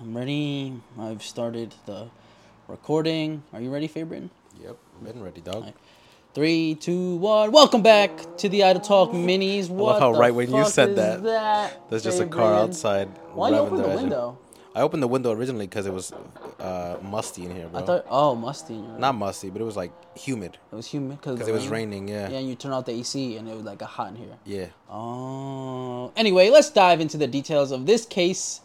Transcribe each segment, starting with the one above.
I'm ready. I've started the recording. Are you ready, Fabian? Yep, been ready, dog. Alright. Three, two, one. Welcome back to the Idle Talk Minis. What love how the right when you said that, that There's just a car outside. Why you open the engine. window? I opened the window originally because it was uh, musty in here, bro. I thought, oh, musty. Not musty, but it was like humid it was humid because because it was raining. Yeah. Yeah, and you turn off the AC and it was like a hot in here. Yeah. Oh. Anyway, let's dive into the details of this case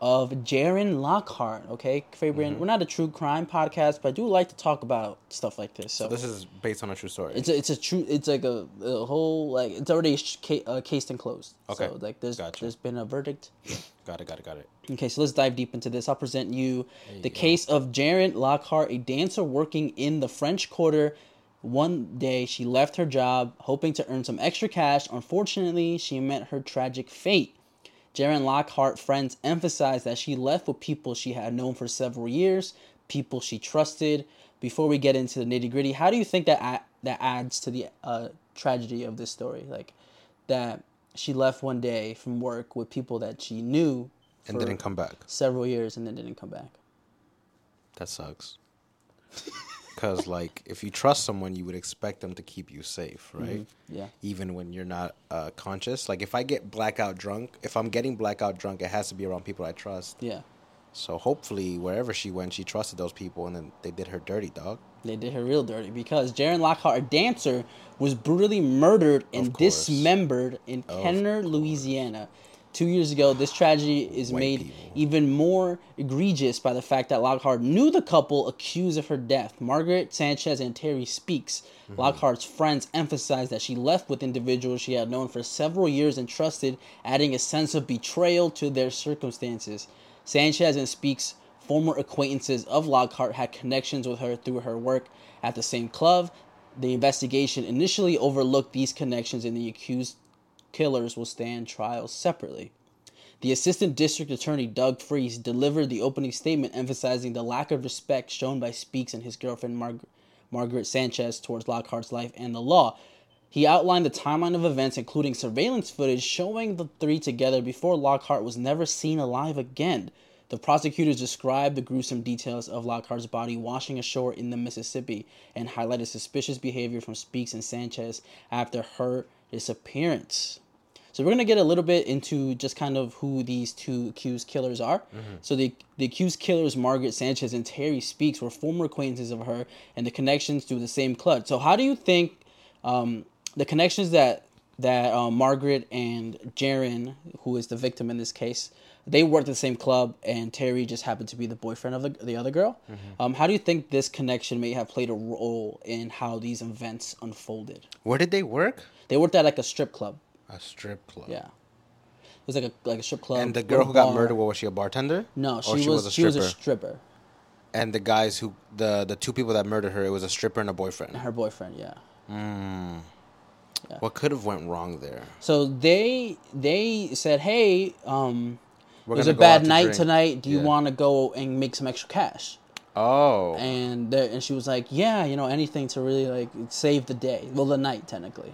of Jaren Lockhart. Okay, Fabian, Mm-hmm. we're not a true crime podcast, but I do like to talk about stuff like this. So, This is based on a true story. it's a, it's a true. It's like a, a whole like it's already sh- ca- uh, cased and closed. Okay. So like there's Gotcha. there's been a verdict. got it. Got it. Got it. Okay, so let's dive deep into this. I'll present you you the go. case of Jaren Lockhart, a dancer working in the French Quarter. One day, she left her job hoping to earn some extra cash. Unfortunately, she met her tragic fate. Jaren Lockhart friends emphasized that she left with people she had known for several years, people she trusted. Before we get into the nitty gritty, how do you think that a- that adds to the uh, tragedy of this story? Like that she left one day from work with people that she knew And didn't come back. several years and then didn't come back. That sucks. Because like, if you trust someone, you would expect them to keep you safe, right? Yeah. Even when you're not uh, conscious. Like, if I get blackout drunk, if I'm getting blackout drunk, it has to be around people I trust. Yeah. So hopefully, wherever she went, she trusted those people, and then they did her dirty, dog. They did her real dirty because Jaren Lockhart, a dancer, was brutally murdered and dismembered in Kenner, Louisiana. Two years ago, this tragedy is White made people. even more egregious by the fact that Lockhart knew the couple accused of her death. Margaret Sanchez and Terry Speaks. Mm-hmm. Lockhart's friends emphasized that she left with individuals she had known for several years and trusted, adding a sense of betrayal to their circumstances. Sanchez and Speaks, former acquaintances of Lockhart, had connections with her through her work at the same club. The investigation initially overlooked these connections, and the accused killers will stand trial separately. The assistant district attorney, Doug Freese, delivered the opening statement emphasizing the lack of respect shown by Speaks and his girlfriend, Marg- Margaret Sanchez, towards Lockhart's life and the law. He outlined the timeline of events, including surveillance footage showing the three together before Lockhart was never seen alive again. The prosecutors described the gruesome details of Lockhart's body washing ashore in the Mississippi and highlighted suspicious behavior from Speaks and Sanchez after her disappearance. So we're gonna get a little bit into just kind of who these two accused killers are. So the the accused killers, Margaret Sanchez and Terry Speaks, were former acquaintances of her, and the connections to the same club. So how do you think um, the connections that that uh, Margaret and Jaren, who is the victim in this case, they worked at the same club, and Terry just happened to be the boyfriend of the, the other girl. Um, how do you think this connection may have played a role in how these events unfolded? Where did they work? They worked at like a strip club. A strip club. Yeah. It was like a like a strip club. And the girl a who got bar. murdered, what was she? A bartender? No, Or she, was, she was a stripper. And the guys who the the two people that murdered her, it was a stripper and a boyfriend. Her boyfriend, yeah. What could have went wrong there? So they they said, "Hey, um, We're it was a gonna go out bad night drink." tonight. Do you Yeah. want to go and make some extra cash?" Oh, And the, and she was like, "Yeah, you know, anything to really like save the day, well, the night technically."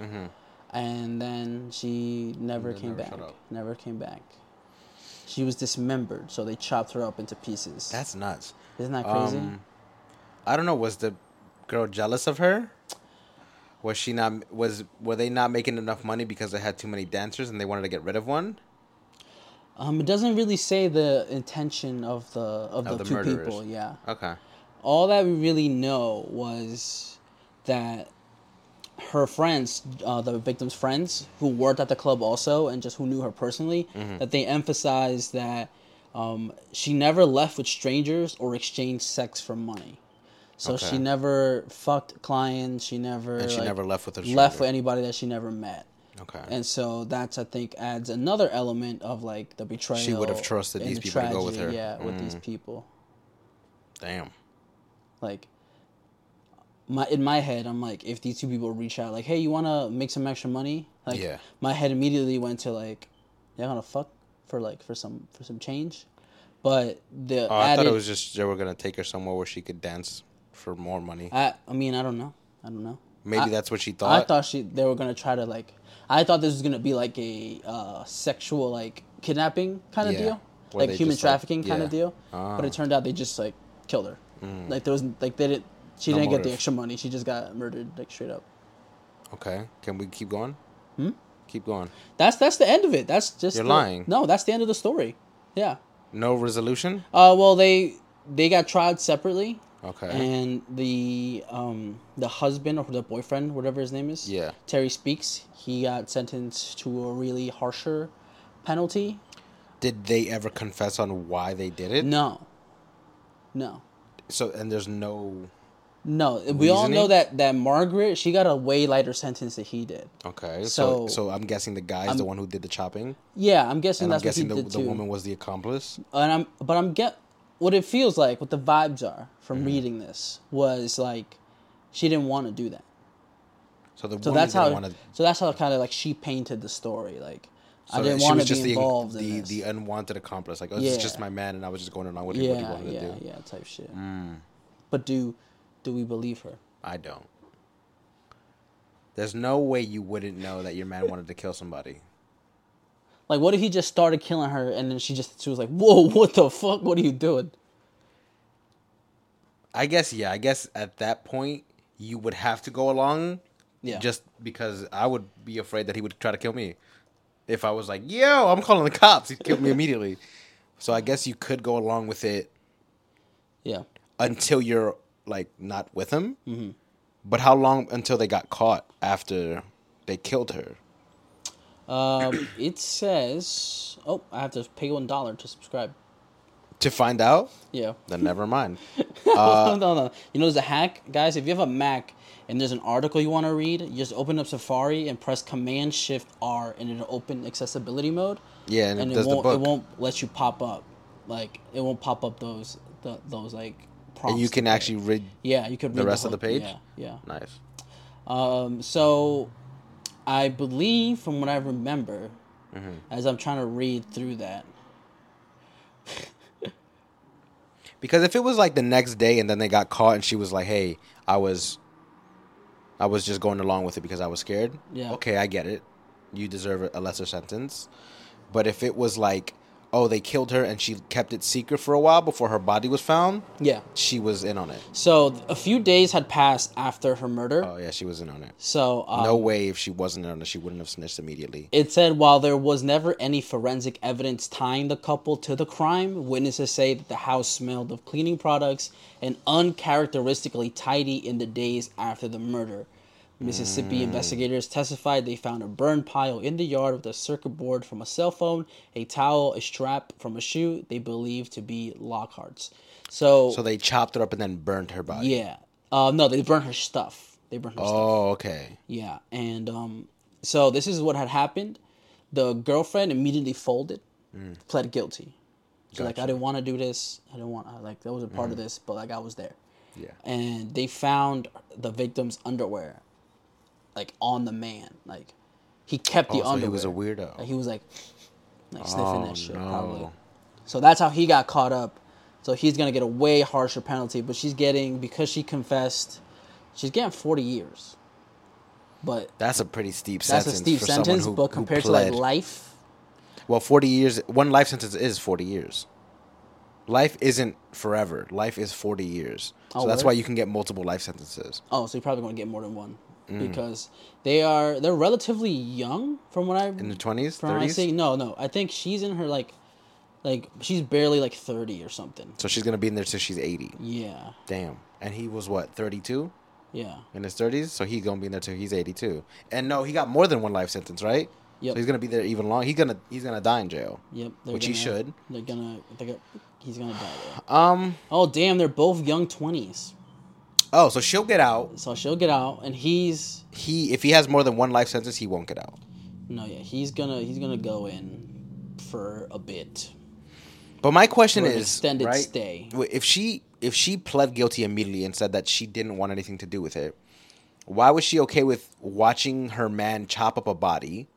And then she never came never back. Never came back. She was dismembered, so they chopped her up into pieces. that's nuts. Isn't that crazy? Um, I don't know. Was the girl jealous of her? Was she not? Was were they not making enough money because they had too many dancers and they wanted to get rid of one? Um, it doesn't really say the intention of the of, Of the, the two murderers. people. Yeah. Okay. All that we really know was that her friends, uh, the victim's friends, who worked at the club also, and just who knew her personally, Mm-hmm. that they emphasized that um, she never left with strangers or exchanged sex for money. So she never fucked clients. She never And she like, never left with left with anybody that she never met. Okay. And so that's I think adds another element of like the betrayal. She would have trusted these the people to go with her. Yeah, with these Mm. people. Damn. Like my in my head, I'm like, if these two people reach out, like, hey, you want to make some extra money? Like, Yeah. my head immediately went to like, y'all gonna fuck for like for some for some change, but the Oh, I thought it was just they were gonna take her somewhere where she could dance for more money. I, I mean, I don't know, I don't know. Maybe I- that's what she thought. I thought. she they were gonna try to like, I thought this was gonna be like a uh, sexual like kidnapping kind of Yeah. deal. Where like human just, like- trafficking kind yeah. of deal. Ah. But it turned out they just like killed her. Like there was like they didn't. She No didn't get the extra money. She just got murdered like straight up. Okay, can we keep going? Hmm? Keep going. That's that's the end of it. That's just You're the- lying. No, that's the end of the story. Yeah. No resolution. Uh, well, they they got tried separately, Okay. and the um the husband or the boyfriend, whatever his name is, Yeah. Terry Speaks, he got sentenced to a really harsher penalty. Did they ever confess on why they did it? No. No. So and there's no. No, we all know that that Margaret she got a way lighter sentence than he did. Okay. So So- so, I'm guessing the guy's the one who did the chopping, Yeah, I'm guessing and I'm that's what he guessing the, did the too. woman was the accomplice. and I'm but I'm get what it feels like, what the vibes are from Mm-hmm. reading this was like she didn't want to do that. So the So woman that's how wanna, so that's how kind of like she painted the story. Like I didn't want to be the, involved the, in this. the unwanted accomplice. Like, oh, this is just my man, and I was just going along with what he wanted yeah, to do. Mm. yeah, type shit. But do do we believe her? I don't. There's no way you wouldn't know that your man wanted to kill somebody. Like, what if he just started killing her and then she just she was like, "Whoa, what the fuck? What are you doing?" I guess yeah. I guess at that point you would have to go along. Yeah. Just because I would be afraid that he would try to kill me. If I was like, "Yo, I'm calling the cops," he'd kill me immediately. So I guess you could go along with it Yeah. until you're like not with him. Mm-hmm. But how long until they got caught after they killed her? Um, it says, "Oh, I have to pay one dollar to subscribe." To find out, Yeah. then never mind. no, no, no. You know, there's a hack, guys. If you have a Mac and there's an article you want to read, you just open up Safari and press Command Shift R, and it'll open accessibility mode. Yeah, and, and it it does won't book. it won't let you pop up, like it won't pop up those the, those like. And you can actually read. yeah, you could the rest of whole- the page? Yeah, yeah. Nice. Um, so I believe, from what I remember, Mm-hmm. as I'm trying to read through that, Because if it was like the next day and then they got caught and she was like, "Hey, I was, I was just going along with it because I was scared." Yeah. Okay, I get it. You deserve a lesser sentence. But if it was like, oh, they killed her and she kept it secret for a while before her body was found, yeah. she was in on it. So a few days had passed after her murder. Oh yeah, she was in on it. so um, no way if she wasn't in on it, she wouldn't have snitched immediately. It said while there was never any forensic evidence tying the couple to the crime, witnesses say that the house smelled of cleaning products and uncharacteristically tidy in the days after the murder. Mississippi investigators testified they found a burn pile in the yard with a circuit board from a cell phone, a towel, a strap from a shoe they believed to be Lockhart's. So, So they chopped her up and then burned her body. yeah. Uh, no, they burned her stuff. They burned her stuff. Oh, okay. Yeah, and um, so this is what had happened. The girlfriend immediately folded, pled guilty. She's like, I didn't want to do this. I didn't want. Like that was a part of this, but like I was there. Yeah. And they found the victim's underwear, like on the man. Like he kept the Oh, so underwear. he was a weirdo. Like, he was like, like sniffing Oh, that shit no. probably. So that's how he got caught up. So he's gonna get a way harsher penalty, but she's getting because she confessed, she's getting forty years. But That's a pretty steep that's sentence That's a steep sentence, who, but compared to like life, Well, 40 years, one life sentence is 40 years. Life isn't forever. Life is 40 years. Oh, so Oh, that's word? why you can get multiple life sentences. oh, so you're probably gonna get more than one Mm. because they are they're relatively young from what I In the 20s, from I 30s? see. No, no, I think she's in her like, like she's barely like thirty or something. So she's going to be in there till she's 80. Yeah, Damn. And he was what, 32 yeah, in his 30s? So he's going to be in there till he's 82. And no, he got more than one life sentence, right? Yep. So he's going to be there even long. He's going to he's to die in jail. yep. Which he gonna- should. They're gonna. They're gonna he's gonna die there. Um Oh damn, they're both young twenties. Oh, so she'll get out. So she'll get out, and he's He if he has more than one life sentence, he won't get out. no, yeah, he's gonna he's gonna go in for a bit. But my question For an is, extended right? stay. w- If she if she pled guilty immediately and said that she didn't want anything to do with it, why was she okay with watching her man chop up a body,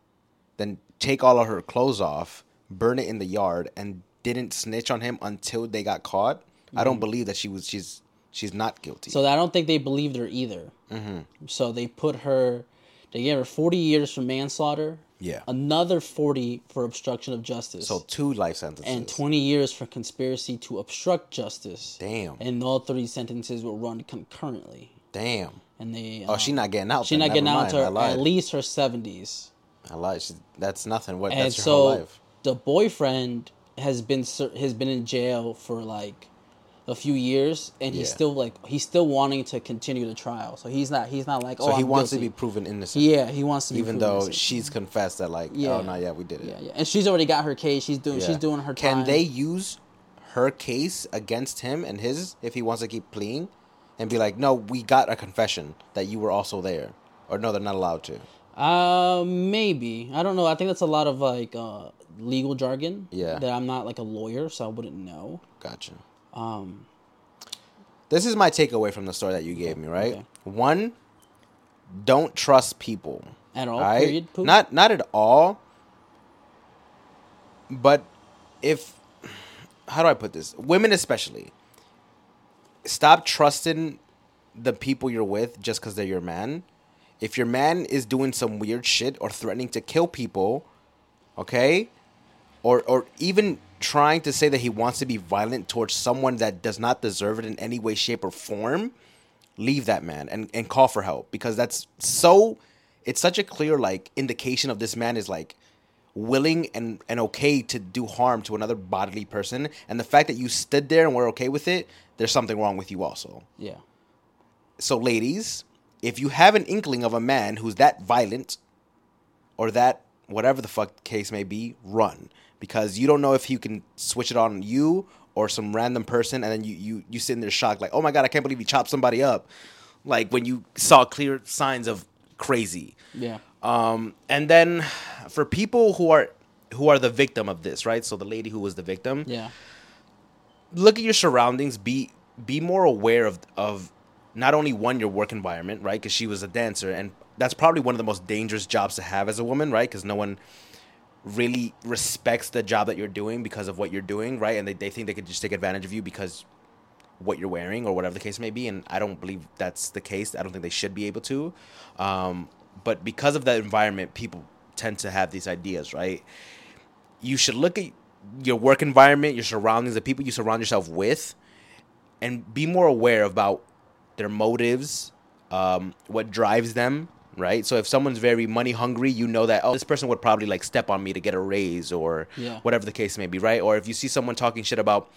then take all of her clothes off, burn it in the yard, and didn't snitch on him until they got caught? I don't mm. believe that she was. She's she's not guilty. So I don't think they believed her either. Mm-hmm. So they put her, they gave her forty years for manslaughter, Yeah. another 40 for obstruction of justice, So two life sentences. and 20 years for conspiracy to obstruct justice. Damn. And all three sentences will run concurrently. Damn. And they. Oh, she not getting out. She's not getting Never out mind. until at least her 70s. I lied. She, that's nothing. What? and That's your so whole life. the boyfriend has been has been in jail for like a few years and he's Yeah. still like he's still wanting to continue the trial so he's not he's not like oh So he I'm wants to be proven innocent. yeah he wants to be Even proven though innocent. she's confessed that, like, Yeah. oh no, yeah, we did it. yeah yeah and she's already got her case she's doing she's doing her case. Can time. they use her case against him and his if he wants to keep pleading, and be like, no, we got a confession that you were also there, or no, they're not allowed to. uh maybe I don't know I think that's a lot of like uh legal jargon Yeah. that I'm not like a lawyer so I wouldn't know Gotcha. Um This is my takeaway from the story that you gave me. Right. Okay. One, don't trust people. at all Alright? period Poop? Not not at all. But if how do I put this? Women especially. Stop trusting the people you're with just because they're your man. If your man is doing some weird shit or threatening to kill people, okay? Or or even trying to say that he wants to be violent towards someone that does not deserve it in any way, shape, or form, leave that man and, and call for help. Because that's so it's such a clear like indication of this man is like willing and, and okay to do harm to another bodily person. And the fact that you stood there and were okay with it there's something wrong with you also. Yeah. So ladies if you have an inkling of a man who's that violent or that whatever the fuck case may be run because you don't know if he can switch it on you or some random person and then you you you sit in there shocked like oh my god i can't believe he chopped somebody up like when you saw clear signs of crazy yeah um, and then for people who are who are the victim of this, right? So the lady who was the victim, yeah look at your surroundings. Be be more aware of of not only one your work environment, right? Because she was a dancer, and that's probably one of the most dangerous jobs to have as a woman, right? Because no one really respects the job that you're doing because of what you're doing, right? And they, they think they could just take advantage of you because what you're wearing or whatever the case may be. And I don't believe that's the case. I don't think they should be able to. Um, but because of that environment, people tend to have these ideas, right? You should look at your work environment, your surroundings, the people you surround yourself with, and be more aware about their motives, um, what drives them, right? So if someone's very money hungry, you know that oh, this person would probably like step on me to get a raise or Yeah. whatever the case may be, right? Or if you see someone talking shit about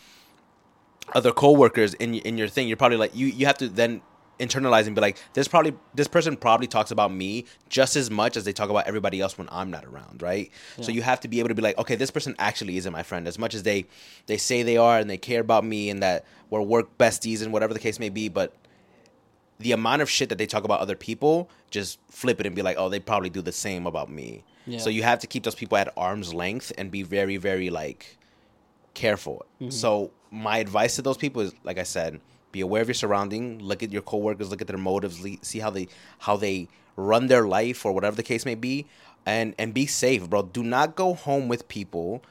other coworkers in in your thing, you're probably like you you have to then internalize and be like, this probably this person probably talks about me just as much as they talk about everybody else when I'm not around, right? So you have to be able to be like, okay, this person actually isn't my friend as much as they they say they are and they care about me and that we're work besties and whatever the case may be, but the amount of shit that they talk about other people, just flip it and be like, oh, they probably do the same about me. Yeah. So you have to keep those people at arm's length and be very, very like careful. Mm-hmm. So my advice to those people is, like I said, be aware of your surrounding. Look at your coworkers. Look at their motives. le- See how they how they run their life or whatever the case may be, and and be safe, bro. Do not go home with people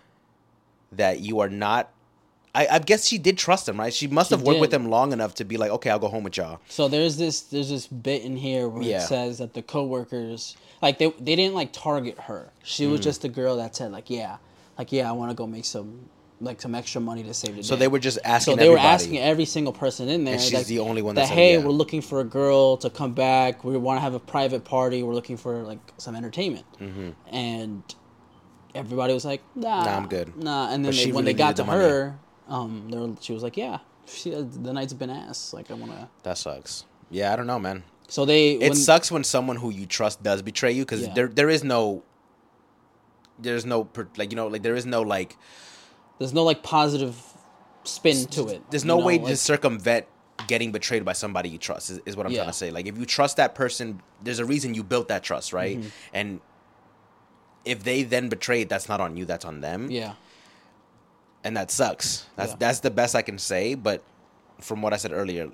that you are not. I, I guess she did trust him, right? She must She have worked with him long enough to be like, okay, I'll go home with y'all. So there's this there's this bit in here where Yeah. it says that the coworkers like they they didn't like target her. She Mm. was just a girl that said like yeah, like yeah, I want to go make some like some extra money to save the day. So day. they were just asking. so they were asking every single person in there. And she's like, the only one that that said hey, yeah. we're looking for a girl to come back. We want to have a private party. We're looking for like some entertainment. And everybody was like, nah, Mm-hmm. Nah, I'm good. Nah, and then they, when really they got to the her, um, were, she was like, yeah, she, the night's been ass. Like I want to. That sucks. Yeah, I don't know, man. So they It when- sucks when someone who you trust does betray you because Yeah. there there is no. There's no like you know like there is no like There's no like positive spin to it. there's no know, way like- to circumvent getting betrayed by somebody you trust is, is what I'm Yeah. trying to say. Like if you trust that person, there's a reason you built that trust, right? Mm-hmm. And if they then betrayed, that's not on you, that's on them. Yeah. And that sucks. That's Yeah. that's the best I can say, but from what I said earlier,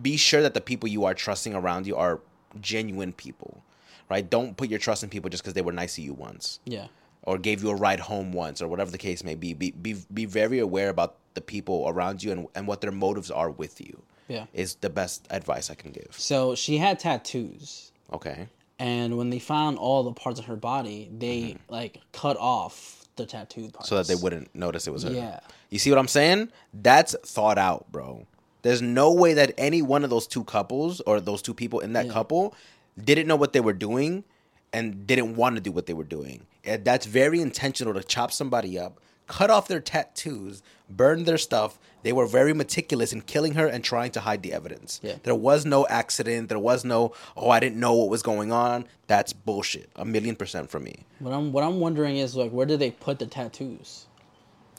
be sure that the people you are trusting around you are genuine people. Right? Don't put your trust in people just because they were nice to you once. Yeah. or gave you a ride home once or whatever the case may be be be, be very aware about the people around you and, and what their motives are with you Yeah. is the best advice i can give So she had tattoos. okay and when they found all the parts of her body, they mm-hmm. like cut off the tattooed parts so that they wouldn't notice it was her. Yeah. You see what I'm saying? That's thought out, bro. There's no way that any one of those two couples or those two people in that Yeah. couple didn't know what they were doing and didn't want to do what they were doing. And that's very intentional to chop somebody up, cut off their tattoos, burn their stuff. They were very meticulous in killing her and trying to hide the evidence. Yeah. There was no accident. There was no, oh, I didn't know what was going on. That's bullshit. A million percent from me. What I'm what I'm wondering is like where did they put the tattoos?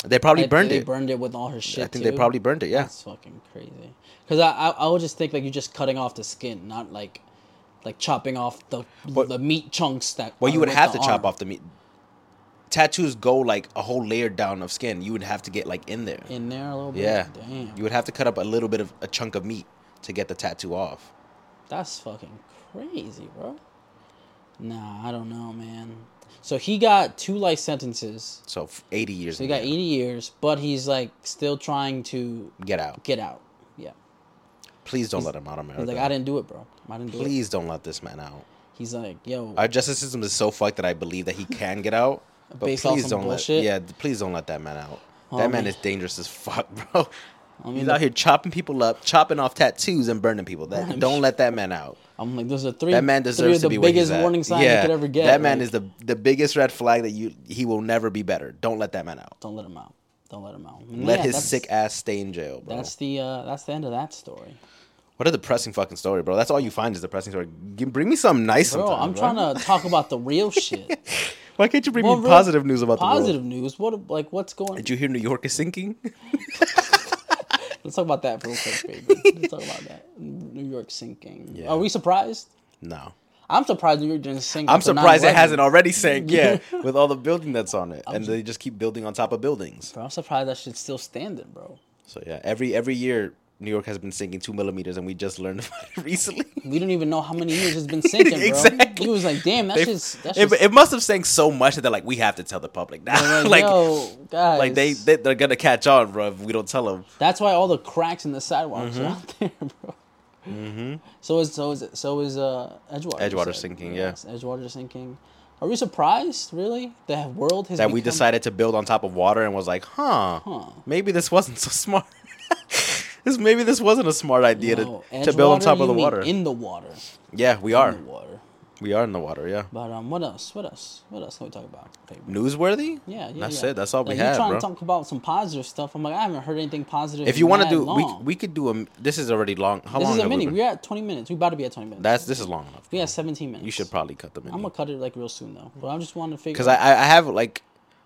They probably Like, burned they it. burned it with all her shit. I think they probably burned it. Yeah. That's fucking crazy. Because I, I I would just think like you're just cutting off the skin, not like like chopping off the But- the meat chunks that. Well, you would have to chop off the meat. Tattoos go like a whole layer down of skin. You would have to get like in there. in there a little bit. Yeah. Damn. You would have to cut up a little bit of a chunk of meat to get the tattoo off. That's fucking crazy, bro. Nah, I don't know, man. So he got two life sentences. So 80 years. So he got. 80 years, but he's like still trying to Get out. get out. Yeah. Please don't let him out, of America. He's like, I didn't do it, bro. I didn't do it. Please don't let this man out. He's like, yo, Our justice system is so fucked that I believe that he can get out. But Based off please some don't bullshit? let. Yeah, please don't let that man out. that man is dangerous as fuck, bro. I mean, He's out here chopping people up, chopping off tattoos and burning people. That, don't let that man out. I'm like, those are three. That man deserves to be he's biggest warning sign yeah, you could ever get. That man like, is the the biggest red flag that you he will never be better. Don't let that man out. Don't let him out. Don't let him out. And Let yeah, his sick ass stay in jail, bro. That's the uh, that's the end of that story, what a depressing fucking story, bro. That's all you find is depressing story. Give, bring me something nice. bro. I'm bro. trying to talk about the real shit. Why can't you bring Well, me real- positive news about positive the world? Positive news. What like what's going? On? Did you hear New York is sinking? Let's talk about that real quick, baby. Let's talk about that. New York sinking. Yeah. Are we surprised? no. I'm surprised New York didn't sink. I'm surprised it hasn't already sank. Yeah, with all the building that's on it, and they just keep building on top of buildings. Bro, I'm surprised that shit's still standing, bro. So yeah, every every year New York has been sinking two millimeters, and we just learned about it recently. We don't even know how many years it's been sinking, bro. Exactly. We was like, damn, that They- shit's that's it, just it must have sank so much that they're like, we have to tell the public now. They're like, yo, guys. like they, they they're gonna catch on, bro. If we don't tell them. That's why all the cracks in the sidewalks Mm-hmm. are out there, bro. Mm-hmm. So is so is so is uh Edgewater. Edgewater sinking, yeah. Yes, Edgewater sinking. Are we surprised, really? The world has That we decided to build on top of water and was like, huh, Huh. maybe this wasn't so smart. This maybe this wasn't a smart idea Yo, to, to build on top of the water. In the water. yeah, we are. In the water. We are in the water. Yeah. But um, what else? What else? What else can we talk about? baby? Newsworthy. Yeah, yeah. That's yeah. it. That's all we Like, you have, trying bro. to talk about some positive stuff? I'm like, I haven't heard anything positive. if you want to do, we we could do a. This is already long. How this long is a we mini. been- We're at 20 minutes. We about to be at 20 minutes. That's this is long enough. we have 17 minutes. You should probably cut them. I'm gonna cut it like real soon though. But I just wanted to figure. because I I have like,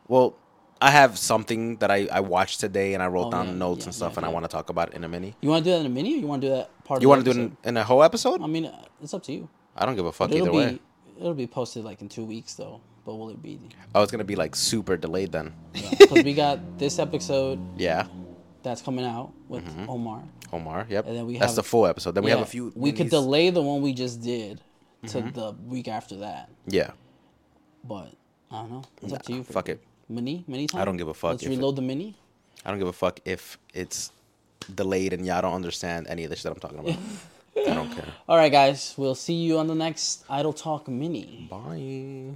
well, I have something that I I watched today and I wrote Oh, down yeah, notes yeah, and stuff yeah, and I want to talk about it in a mini. You want to do that in a mini, or you want to do that part? You want to do it in, in a whole episode? I mean, uh, it's up to you. I don't give a fuck But either be way. it'll be posted like in two weeks though. But will it be? Oh, it's gonna be like super delayed then. Because we got this episode Yeah, that's coming out with Omar. Omar. Yep. And then we have, That's the full episode. Then we have a few. We could delay the one we just did to Mm-hmm. the week after that. Yeah. But I don't know. It's up to you. Fuck it. Mini, mini time. I don't give a fuck Let's if it- reload the mini. I don't give a fuck if it's delayed and y'all don't understand any of the shit I'm talking about. I don't care. All right, guys. We'll see you on the next Idle Talk mini. Bye.